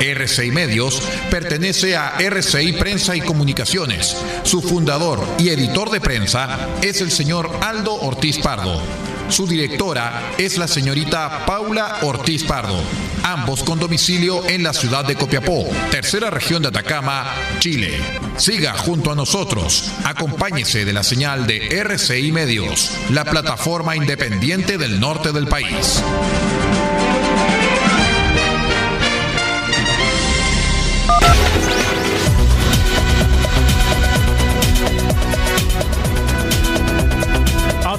RCI Medios pertenece a RCI Prensa y Comunicaciones. Su fundador y editor de prensa es el señor Aldo Ortiz Pardo. Su directora es la señorita Paula Ortiz Pardo, ambos con domicilio en la ciudad de Copiapó, tercera región de Atacama, Chile. Siga junto a nosotros, acompáñese de la señal de RCI Medios, la plataforma independiente del norte del país.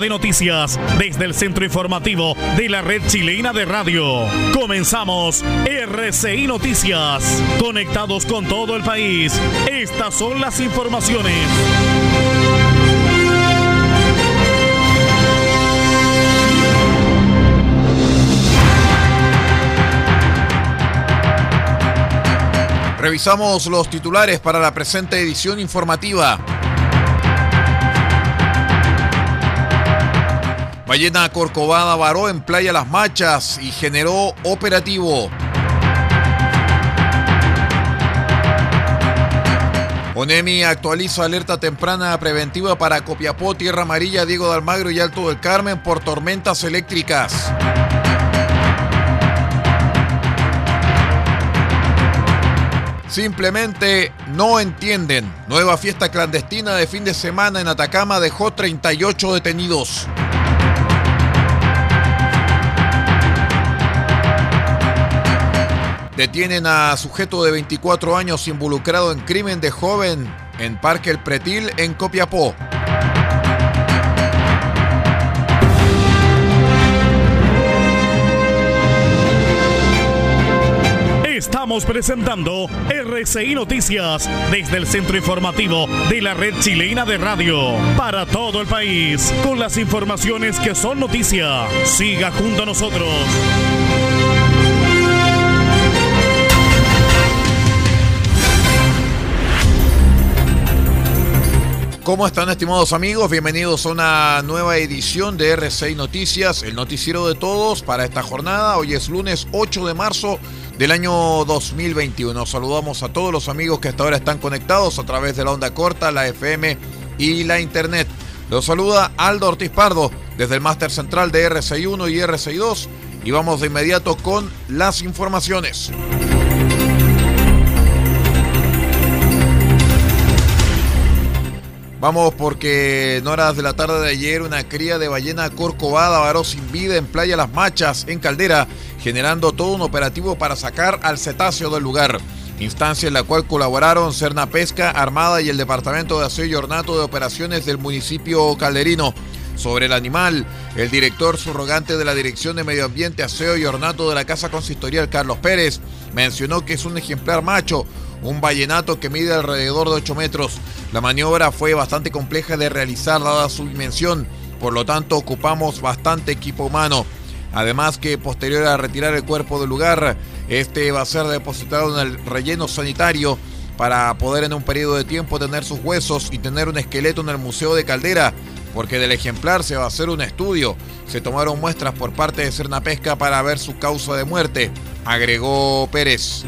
De noticias desde el centro informativo de la red chilena de radio. Comenzamos RCI Noticias. Conectados con todo el país. Estas son las informaciones. Revisamos los titulares para la presente edición informativa. Ballena Corcovada varó en Playa Las Machas y generó operativo. ONEMI actualiza alerta temprana preventiva para Copiapó, Tierra Amarilla, Diego de Almagro y Alto del Carmen por tormentas eléctricas. Simplemente no entienden. Nueva fiesta clandestina de fin de semana en Atacama dejó 38 detenidos. Detienen a sujeto de 24 años involucrado en crimen de joven en Parque El Pretil en Copiapó. Estamos presentando RCI Noticias desde el centro informativo de la red chilena de radio para todo el país con las informaciones que son noticia. Siga junto a nosotros. ¿Cómo están estimados amigos? Bienvenidos a una nueva edición de R6 Noticias, el noticiero de todos para esta jornada. Hoy es lunes 8 de marzo del año 2021. Saludamos a todos los amigos que hasta ahora están conectados a través de la onda corta, la FM y la internet. Los saluda Aldo Ortiz Pardo desde el máster central de R61 y R62 y vamos de inmediato con las informaciones. Vamos porque en horas de la tarde de ayer una cría de ballena corcovada varó sin vida en Playa Las Machas, en Caldera, generando todo un operativo para sacar al cetáceo del lugar. Instancia en la cual colaboraron Cerna Pesca, Armada y el Departamento de Aseo y Ornato de Operaciones del municipio calderino. Sobre el animal, el director subrogante de la Dirección de Medio Ambiente, Aseo y Ornato de la Casa Consistorial, Carlos Pérez, mencionó que es un ejemplar macho, un vallenato que mide alrededor de 8 metros. La maniobra fue bastante compleja de realizar dada su dimensión, por lo tanto ocupamos bastante equipo humano. Además que posterior a retirar el cuerpo del lugar, este va a ser depositado en el relleno sanitario para poder en un periodo de tiempo tener sus huesos y tener un esqueleto en el Museo de Caldera, porque del ejemplar se va a hacer un estudio. Se tomaron muestras por parte de Cerna Pesca para ver su causa de muerte, agregó Pérez.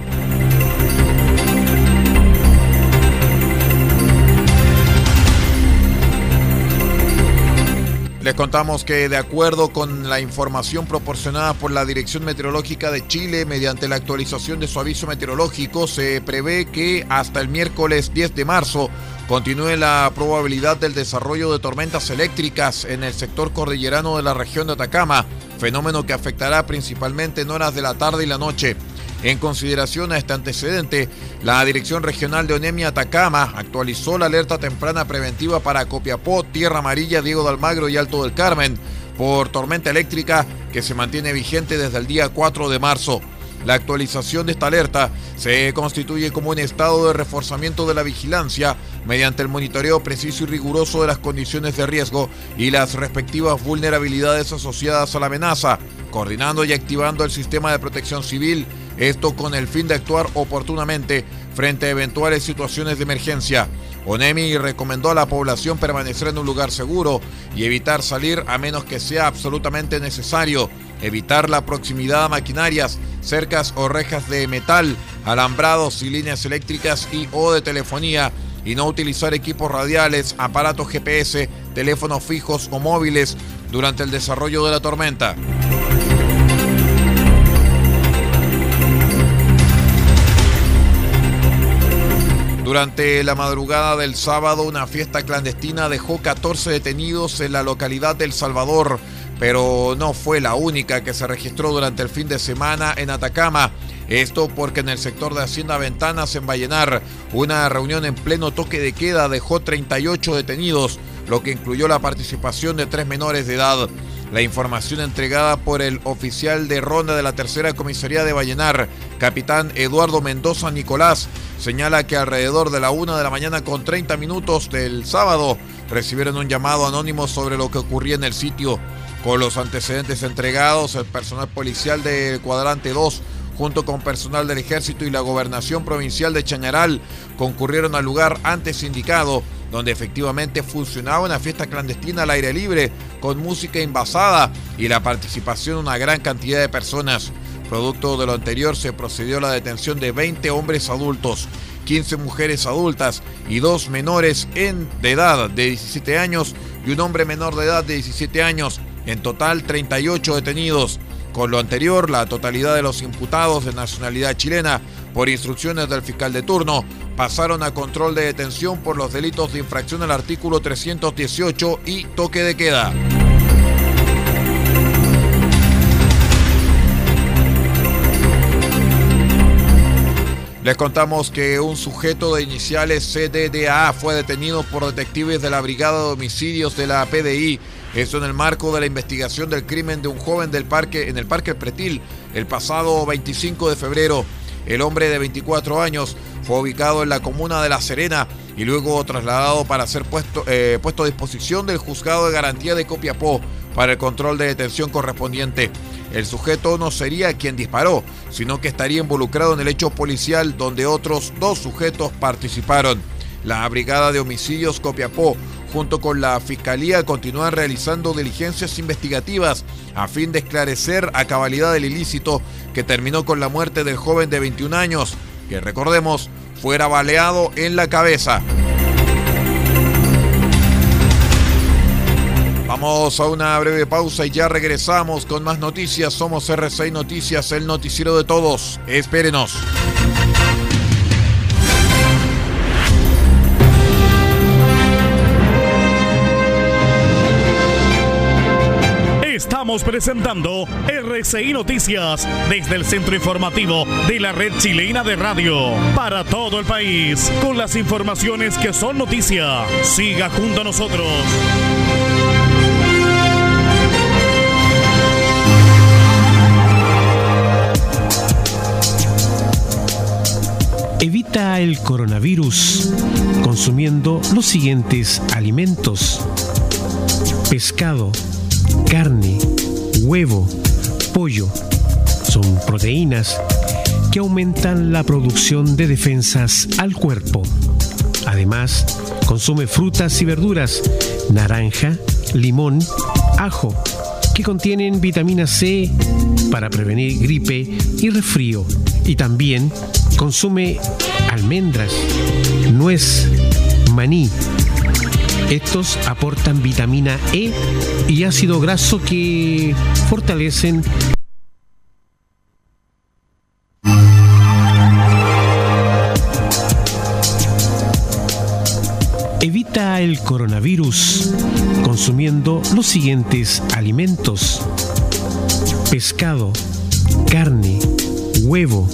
Les contamos que de acuerdo con la información proporcionada por la Dirección Meteorológica de Chile mediante la actualización de su aviso meteorológico, se prevé que hasta el miércoles 10 de marzo continúe la probabilidad del desarrollo de tormentas eléctricas en el sector cordillerano de la región de Atacama, fenómeno que afectará principalmente en horas de la tarde y la noche. En consideración a este antecedente, la Dirección Regional de Onemia Atacama actualizó la alerta temprana preventiva para Copiapó, Tierra Amarilla, Diego de Almagro y Alto del Carmen por tormenta eléctrica que se mantiene vigente desde el día 4 de marzo. La actualización de esta alerta se constituye como un estado de reforzamiento de la vigilancia mediante el monitoreo preciso y riguroso de las condiciones de riesgo y las respectivas vulnerabilidades asociadas a la amenaza, coordinando y activando el sistema de protección civil esto con el fin de actuar oportunamente frente a eventuales situaciones de emergencia. ONEMI recomendó a la población permanecer en un lugar seguro y evitar salir a menos que sea absolutamente necesario, evitar la proximidad a maquinarias, cercas o rejas de metal, alambrados y líneas eléctricas y o de telefonía y no utilizar equipos radiales, aparatos GPS, teléfonos fijos o móviles durante el desarrollo de la tormenta. Durante la madrugada del sábado, una fiesta clandestina dejó 14 detenidos en la localidad del Salvador, pero no fue la única que se registró durante el fin de semana en Atacama. Esto porque en el sector de Hacienda Ventanas, en Vallenar, una reunión en pleno toque de queda dejó 38 detenidos, lo que incluyó la participación de tres menores de edad. La información entregada por el oficial de ronda de la tercera comisaría de Vallenar, capitán Eduardo Mendoza Nicolás, señala que alrededor de la una de la mañana con 30 minutos del sábado recibieron un llamado anónimo sobre lo que ocurría en el sitio. Con los antecedentes entregados, el personal policial del cuadrante 2 junto con personal del ejército y la gobernación provincial de Chañaral concurrieron al lugar antes indicado donde efectivamente funcionaba una fiesta clandestina al aire libre, con música invasada y la participación de una gran cantidad de personas. Producto de lo anterior, se procedió a la detención de 20 hombres adultos, 15 mujeres adultas y dos menores en, de edad de 17 años y un hombre menor de edad de 17 años. En total, 38 detenidos. Con lo anterior, la totalidad de los imputados de nacionalidad chilena, por instrucciones del fiscal de turno, pasaron a control de detención por los delitos de infracción al artículo 318 y toque de queda. Les contamos que un sujeto de iniciales CDDA fue detenido por detectives de la Brigada de Homicidios de la PDI eso en el marco de la investigación del crimen de un joven del parque, en el Parque Pretil el pasado 25 de febrero. El hombre de 24 años fue ubicado en la comuna de La Serena y luego trasladado para ser puesto, eh, puesto a disposición del juzgado de garantía de Copiapó para el control de detención correspondiente. El sujeto no sería quien disparó, sino que estaría involucrado en el hecho policial donde otros dos sujetos participaron. La Brigada de Homicidios Copiapó junto con la Fiscalía continúan realizando diligencias investigativas a fin de esclarecer a cabalidad del ilícito que terminó con la muerte del joven de 21 años, que recordemos fuera baleado en la cabeza. Vamos a una breve pausa y ya regresamos con más noticias. Somos R6 Noticias, el noticiero de todos. Espérenos. Estamos presentando RCI Noticias desde el centro informativo de la red chilena de radio para todo el país con las informaciones que son noticia. Siga junto a nosotros. Evita el coronavirus consumiendo los siguientes alimentos. Pescado, carne, huevo, pollo. Son proteínas que aumentan la producción de defensas al cuerpo. Además, consume frutas y verduras, naranja, limón, ajo, que contienen vitamina C para prevenir gripe y resfrío. Y también consume almendras, nuez, maní, Estos aportan vitamina E y ácido graso que fortalecen Evita el coronavirus consumiendo los siguientes alimentos. Pescado, carne, huevo,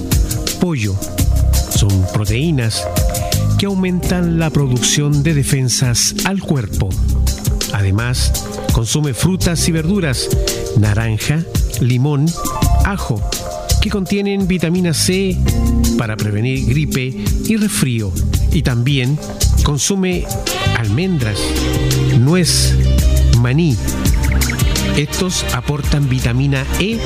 pollo. Son proteínas que aumentan la producción de defensas al cuerpo. Además, consume frutas y verduras, naranja, limón, ajo, que contienen vitamina C para prevenir gripe y resfrío. Y también consume almendras, nuez, maní. Estos aportan vitamina E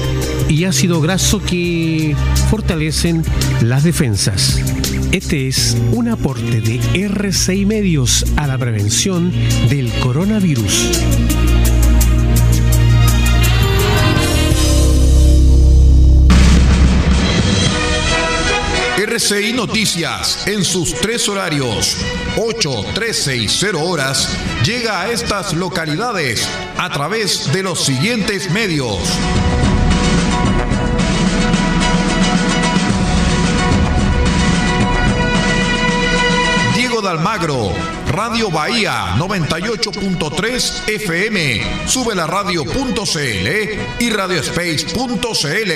y ácido graso que fortalecen las defensas. Este es un aporte de RCI Medios a la prevención del coronavirus. RCI Noticias, en sus tres horarios, 8, 13 y 0 horas, llega a estas localidades a través de los siguientes medios. Almagro, Radio Bahía 98.3 FM, sube la radio.cl y radioespace.cl.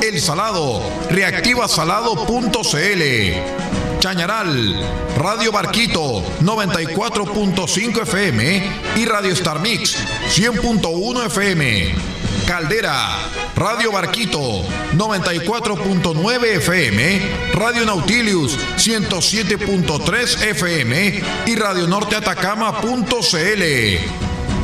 El Salado, reactivasalado.cl. Chañaral, Radio Barquito 94.5 FM y Radio Star Mix 100.1 FM. Caldera, Radio Barquito 94.9 FM, Radio Nautilius 107.3 FM y Radio Norte Atacama.cl.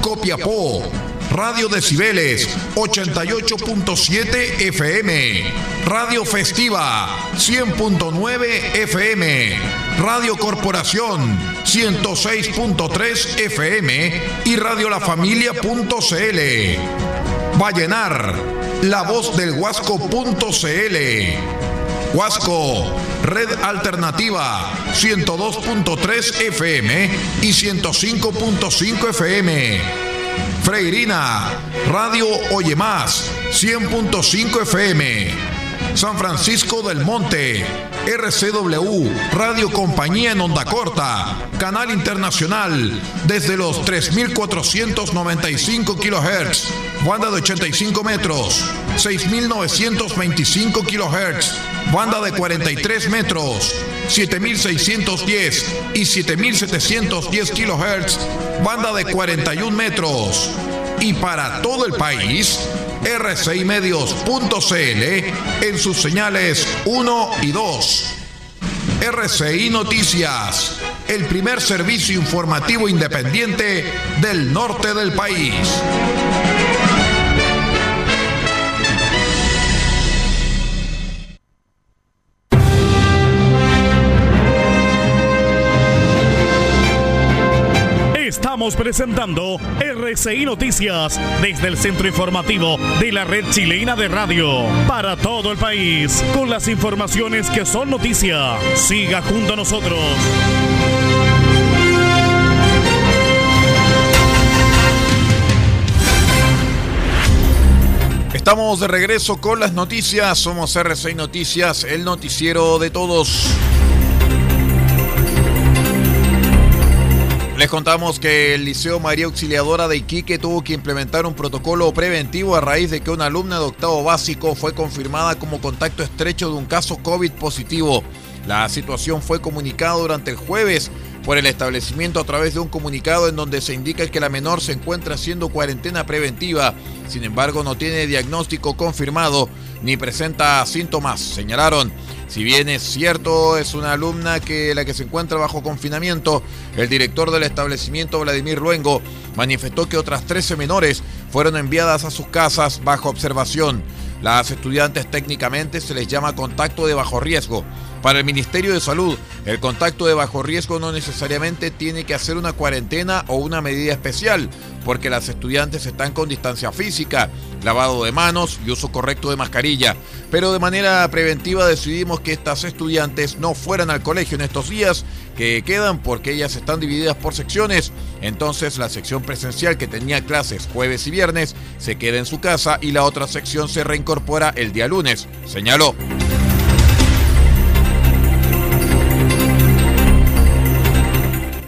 Copiapó, Radio Decibeles 88.7 FM, Radio Festiva 100.9 FM, Radio Corporación 106.3 FM y Radio La Familia.cl. Vallenar, La Voz del Huasco.cl. Huasco, Red Alternativa 102.3 FM y 105.5 FM. Freirina, Radio Oye Más, 100.5 FM. San Francisco del Monte, RCW, Radio Compañía en Onda Corta, Canal Internacional, desde los 3.495 kHz, banda de 85 metros, 6.925 kHz, banda de 43 metros, 7610 y 7710 kHz, banda de 41 metros. Y para todo el país, rcimedios.cl en sus señales 1 y 2. RCI Noticias, el primer servicio informativo independiente del norte del país. Estamos presentando RCI Noticias desde el centro informativo de la red chilena de radio para todo el país con las informaciones que son noticia. Siga junto a nosotros. Estamos de regreso con las noticias. Somos RCI Noticias, el noticiero de todos. Les contamos que el Liceo María Auxiliadora de Iquique tuvo que implementar un protocolo preventivo a raíz de que una alumna de octavo básico fue confirmada como contacto estrecho de un caso COVID positivo. La situación fue comunicada durante el jueves por el establecimiento a través de un comunicado en donde se indica que la menor se encuentra haciendo cuarentena preventiva, sin embargo no tiene diagnóstico confirmado ni presenta síntomas, señalaron. Si bien es cierto, es una alumna que la que se encuentra bajo confinamiento, el director del establecimiento, Vladimir Luengo, manifestó que otras 13 menores fueron enviadas a sus casas bajo observación. Las estudiantes técnicamente se les llama contacto de bajo riesgo. Para el Ministerio de Salud, el contacto de bajo riesgo no necesariamente tiene que hacer una cuarentena o una medida especial, porque las estudiantes están con distancia física, lavado de manos y uso correcto de mascarilla. Pero de manera preventiva decidimos que estas estudiantes no fueran al colegio en estos días que quedan porque ellas están divididas por secciones. Entonces la sección presencial que tenía clases jueves y viernes se queda en su casa y la otra sección se reincorpora el día lunes, señaló.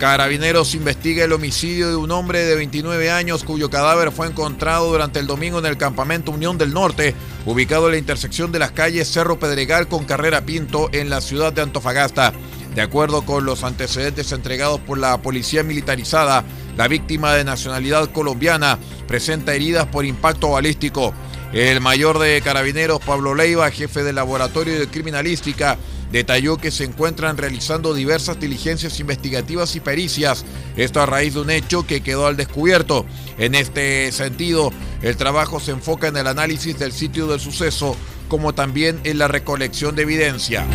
Carabineros investiga el homicidio de un hombre de 29 años cuyo cadáver fue encontrado durante el domingo en el campamento Unión del Norte, ubicado en la intersección de las calles Cerro Pedregal con Carrera Pinto en la ciudad de Antofagasta. De acuerdo con los antecedentes entregados por la policía militarizada, la víctima de nacionalidad colombiana presenta heridas por impacto balístico. El mayor de carabineros, Pablo Leiva, jefe del laboratorio de criminalística, detalló que se encuentran realizando diversas diligencias investigativas y pericias, esto a raíz de un hecho que quedó al descubierto. En este sentido, el trabajo se enfoca en el análisis del sitio del suceso, como también en la recolección de evidencia.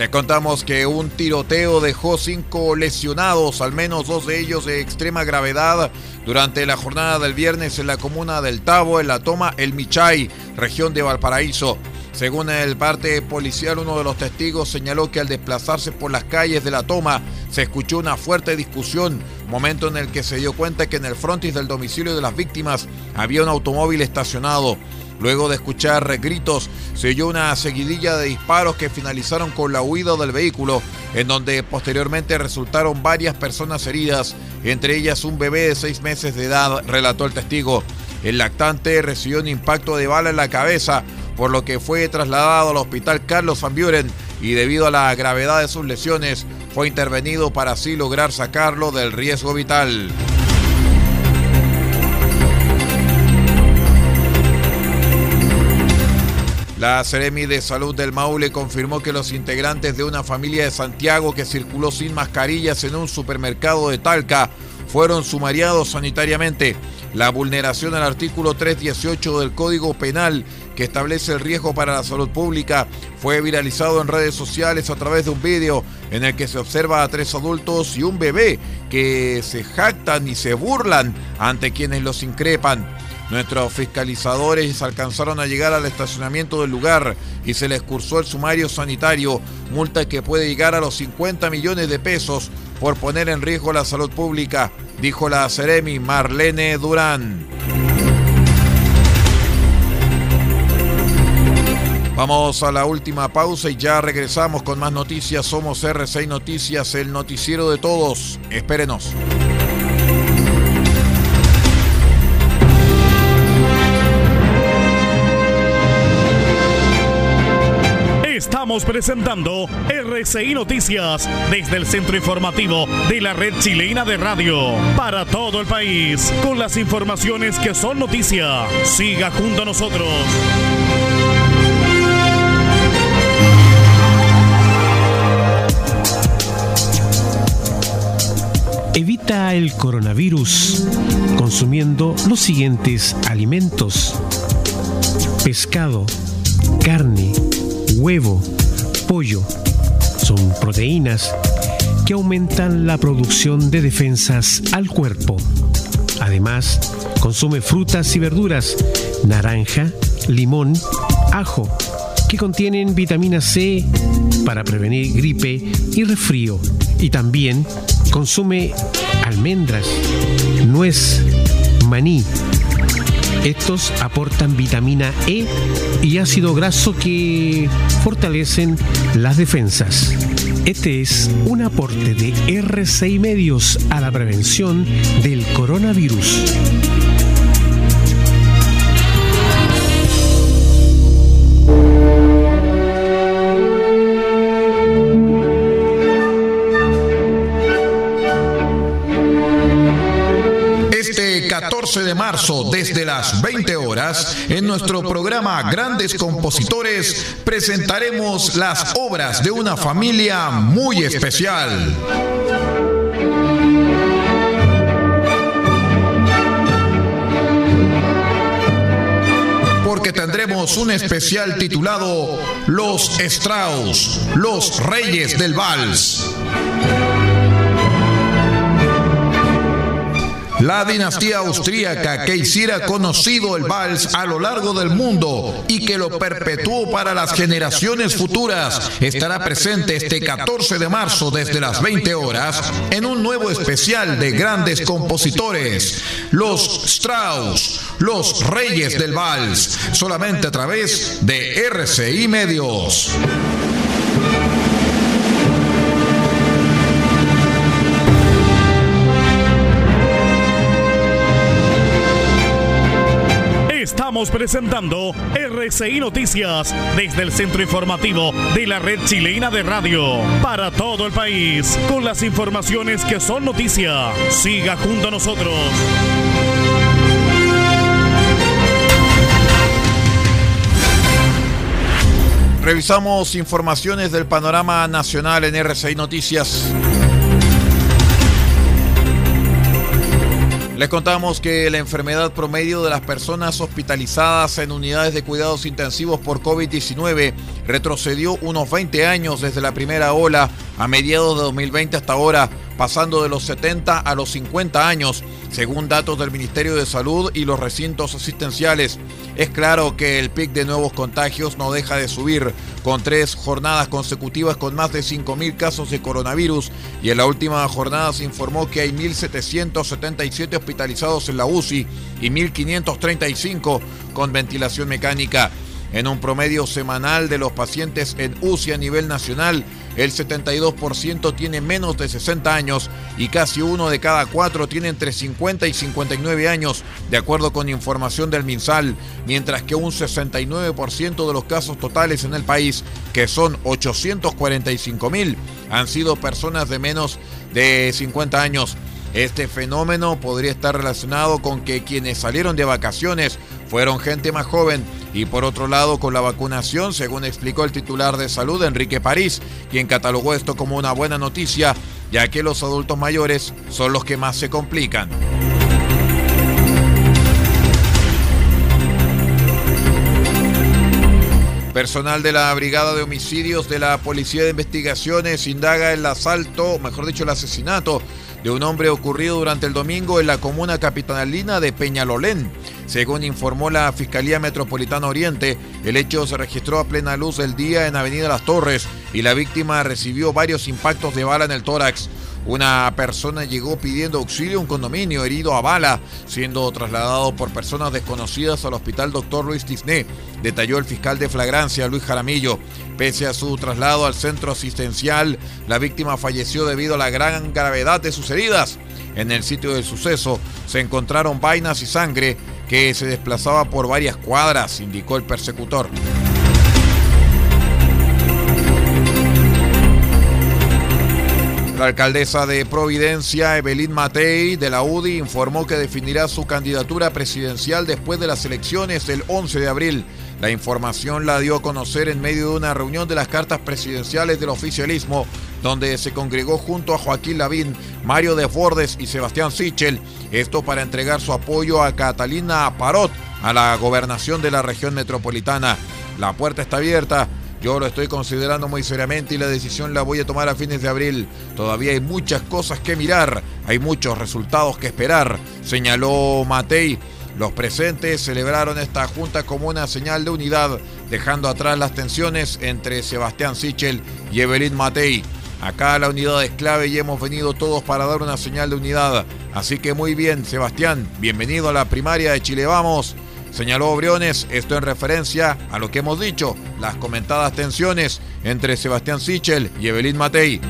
Les contamos que un tiroteo dejó cinco lesionados, al menos dos de ellos de extrema gravedad, durante la jornada del viernes en la comuna del Tabo, en la toma El Michay, región de Valparaíso. Según el parte policial, uno de los testigos señaló que al desplazarse por las calles de la toma se escuchó una fuerte discusión, momento en el que se dio cuenta que en el frontis del domicilio de las víctimas había un automóvil estacionado. Luego de escuchar gritos, se oyó una seguidilla de disparos que finalizaron con la huida del vehículo, en donde posteriormente resultaron varias personas heridas, entre ellas un bebé de seis meses de edad, relató el testigo. El lactante recibió un impacto de bala en la cabeza, por lo que fue trasladado al hospital Carlos Van Buren y debido a la gravedad de sus lesiones fue intervenido para así lograr sacarlo del riesgo vital. La Seremi de Salud del Maule confirmó que los integrantes de una familia de Santiago que circuló sin mascarillas en un supermercado de Talca fueron sumariados sanitariamente. La vulneración al artículo 318 del Código Penal que establece el riesgo para la salud pública fue viralizado en redes sociales a través de un vídeo en el que se observa a tres adultos y un bebé que se jactan y se burlan ante quienes los increpan. Nuestros fiscalizadores alcanzaron a llegar al estacionamiento del lugar y se les cursó el sumario sanitario, multa que puede llegar a los 50 millones de pesos por poner en riesgo la salud pública, dijo la Ceremi Marlene Durán. Vamos a la última pausa y ya regresamos con más noticias. Somos R6 Noticias, el noticiero de todos. Espérenos. Estamos presentando RCI Noticias desde el centro informativo de la red chilena de radio para todo el país con las informaciones que son noticia. Siga junto a nosotros. Evita el coronavirus consumiendo los siguientes alimentos. Pescado, carne, huevo, pollo. Son proteínas que aumentan la producción de defensas al cuerpo. Además, consume frutas y verduras, naranja, limón, ajo, que contienen vitamina C para prevenir gripe y resfrío. Y también consume almendras, nuez, maní, estos aportan vitamina E y ácido graso que fortalecen las defensas. Este es un aporte de R6 Medios a la prevención del coronavirus. De marzo desde las 20 horas, en nuestro programa Grandes Compositores presentaremos las obras de una familia muy especial. Porque tendremos un especial titulado Los Strauss, los Reyes del Vals. La dinastía austríaca que hiciera conocido el vals a lo largo del mundo y que lo perpetuó para las generaciones futuras estará presente este 14 de marzo desde las 20 horas en un nuevo especial de grandes compositores, los Strauss, los Reyes del Vals, solamente a través de RCI Medios. Presentando RCI Noticias desde el centro informativo de la red chilena de radio para todo el país con las informaciones que son noticia. Siga junto a nosotros. Revisamos informaciones del panorama nacional en RCI Noticias. Les contamos que la enfermedad promedio de las personas hospitalizadas en unidades de cuidados intensivos por COVID-19 retrocedió unos 20 años desde la primera ola a mediados de 2020 hasta ahora, pasando de los 70 a los 50 años, según datos del Ministerio de Salud y los recintos asistenciales. Es claro que el pic de nuevos contagios no deja de subir, con tres jornadas consecutivas con más de 5.000 casos de coronavirus y en la última jornada se informó que hay 1.777 hospitalizados en la UCI y 1.535 con ventilación mecánica. En un promedio semanal de los pacientes en UCI a nivel nacional, el 72% tiene menos de 60 años y casi uno de cada cuatro tiene entre 50 y 59 años, de acuerdo con información del MinSal, mientras que un 69% de los casos totales en el país, que son 845 mil, han sido personas de menos de 50 años. Este fenómeno podría estar relacionado con que quienes salieron de vacaciones fueron gente más joven y por otro lado con la vacunación, según explicó el titular de salud Enrique París, quien catalogó esto como una buena noticia, ya que los adultos mayores son los que más se complican. Personal de la Brigada de Homicidios de la Policía de Investigaciones indaga el asalto, mejor dicho, el asesinato de un hombre ocurrido durante el domingo en la comuna capitalina de Peñalolén. Según informó la Fiscalía Metropolitana Oriente, el hecho se registró a plena luz del día en Avenida Las Torres y la víctima recibió varios impactos de bala en el tórax. Una persona llegó pidiendo auxilio a un condominio herido a bala, siendo trasladado por personas desconocidas al hospital Dr. Luis Tisné, detalló el fiscal de flagrancia Luis Jaramillo. Pese a su traslado al centro asistencial, la víctima falleció debido a la gran gravedad de sus heridas. En el sitio del suceso se encontraron vainas y sangre que se desplazaba por varias cuadras, indicó el persecutor. La alcaldesa de Providencia, Evelyn Matei, de la UDI, informó que definirá su candidatura presidencial después de las elecciones del 11 de abril. La información la dio a conocer en medio de una reunión de las cartas presidenciales del oficialismo, donde se congregó junto a Joaquín Lavín, Mario Desbordes y Sebastián Sichel, esto para entregar su apoyo a Catalina Parot a la gobernación de la región metropolitana. La puerta está abierta yo lo estoy considerando muy seriamente y la decisión la voy a tomar a fines de abril. Todavía hay muchas cosas que mirar, hay muchos resultados que esperar, señaló Matei. Los presentes celebraron esta junta como una señal de unidad, dejando atrás las tensiones entre Sebastián Sichel y Evelyn Matei. Acá la unidad es clave y hemos venido todos para dar una señal de unidad. Así que muy bien, Sebastián, bienvenido a la primaria de Chile Vamos. Señaló Briones, esto en referencia a lo que hemos dicho, las comentadas tensiones entre Sebastián Sichel y Evelyn Matei.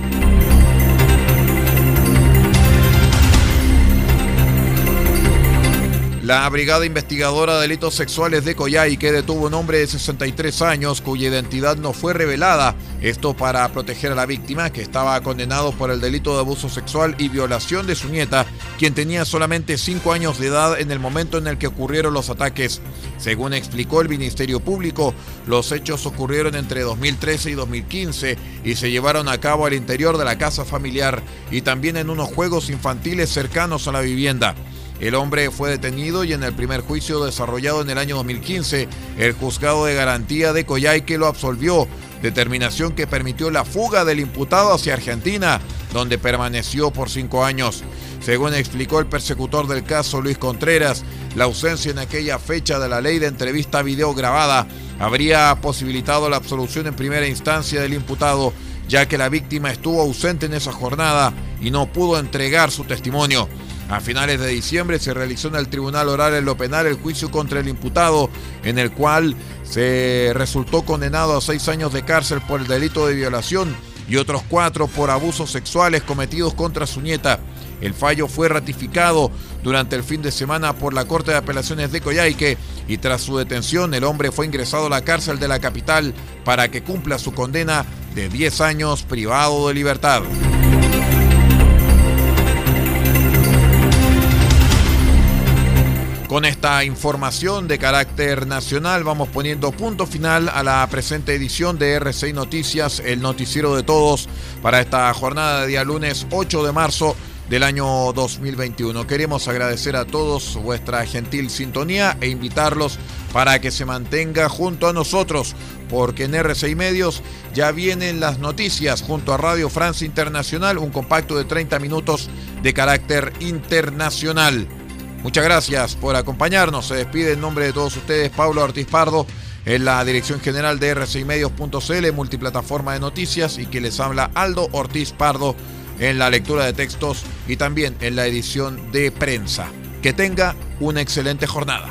La Brigada Investigadora de Delitos Sexuales de Coyay, que detuvo un hombre de 63 años cuya identidad no fue revelada, esto para proteger a la víctima, que estaba condenado por el delito de abuso sexual y violación de su nieta, quien tenía solamente 5 años de edad en el momento en el que ocurrieron los ataques. Según explicó el Ministerio Público, los hechos ocurrieron entre 2013 y 2015 y se llevaron a cabo al interior de la casa familiar y también en unos juegos infantiles cercanos a la vivienda. El hombre fue detenido y en el primer juicio desarrollado en el año 2015, el juzgado de garantía de Coyhaique lo absolvió, determinación que permitió la fuga del imputado hacia Argentina, donde permaneció por cinco años. Según explicó el persecutor del caso, Luis Contreras, la ausencia en aquella fecha de la ley de entrevista video grabada habría posibilitado la absolución en primera instancia del imputado, ya que la víctima estuvo ausente en esa jornada y no pudo entregar su testimonio. A finales de diciembre se realizó en el Tribunal Oral en lo Penal el juicio contra el imputado, en el cual se resultó condenado a seis años de cárcel por el delito de violación y otros cuatro por abusos sexuales cometidos contra su nieta. El fallo fue ratificado durante el fin de semana por la Corte de Apelaciones de Coyhaique y tras su detención el hombre fue ingresado a la cárcel de la capital para que cumpla su condena de 10 años privado de libertad. Con esta información de carácter nacional vamos poniendo punto final a la presente edición de RCI Noticias, el noticiero de todos, para esta jornada de día lunes 8 de marzo del año 2021. Queremos agradecer a todos vuestra gentil sintonía e invitarlos para que se mantenga junto a nosotros, porque en RCI Medios ya vienen las noticias junto a Radio Francia Internacional, un compacto de 30 minutos de carácter internacional. Muchas gracias por acompañarnos. Se despide en nombre de todos ustedes Pablo Ortiz Pardo en la dirección general de rcimedios.cl, multiplataforma de noticias, y que les habla Aldo Ortiz Pardo en la lectura de textos y también en la edición de prensa. Que tenga una excelente jornada.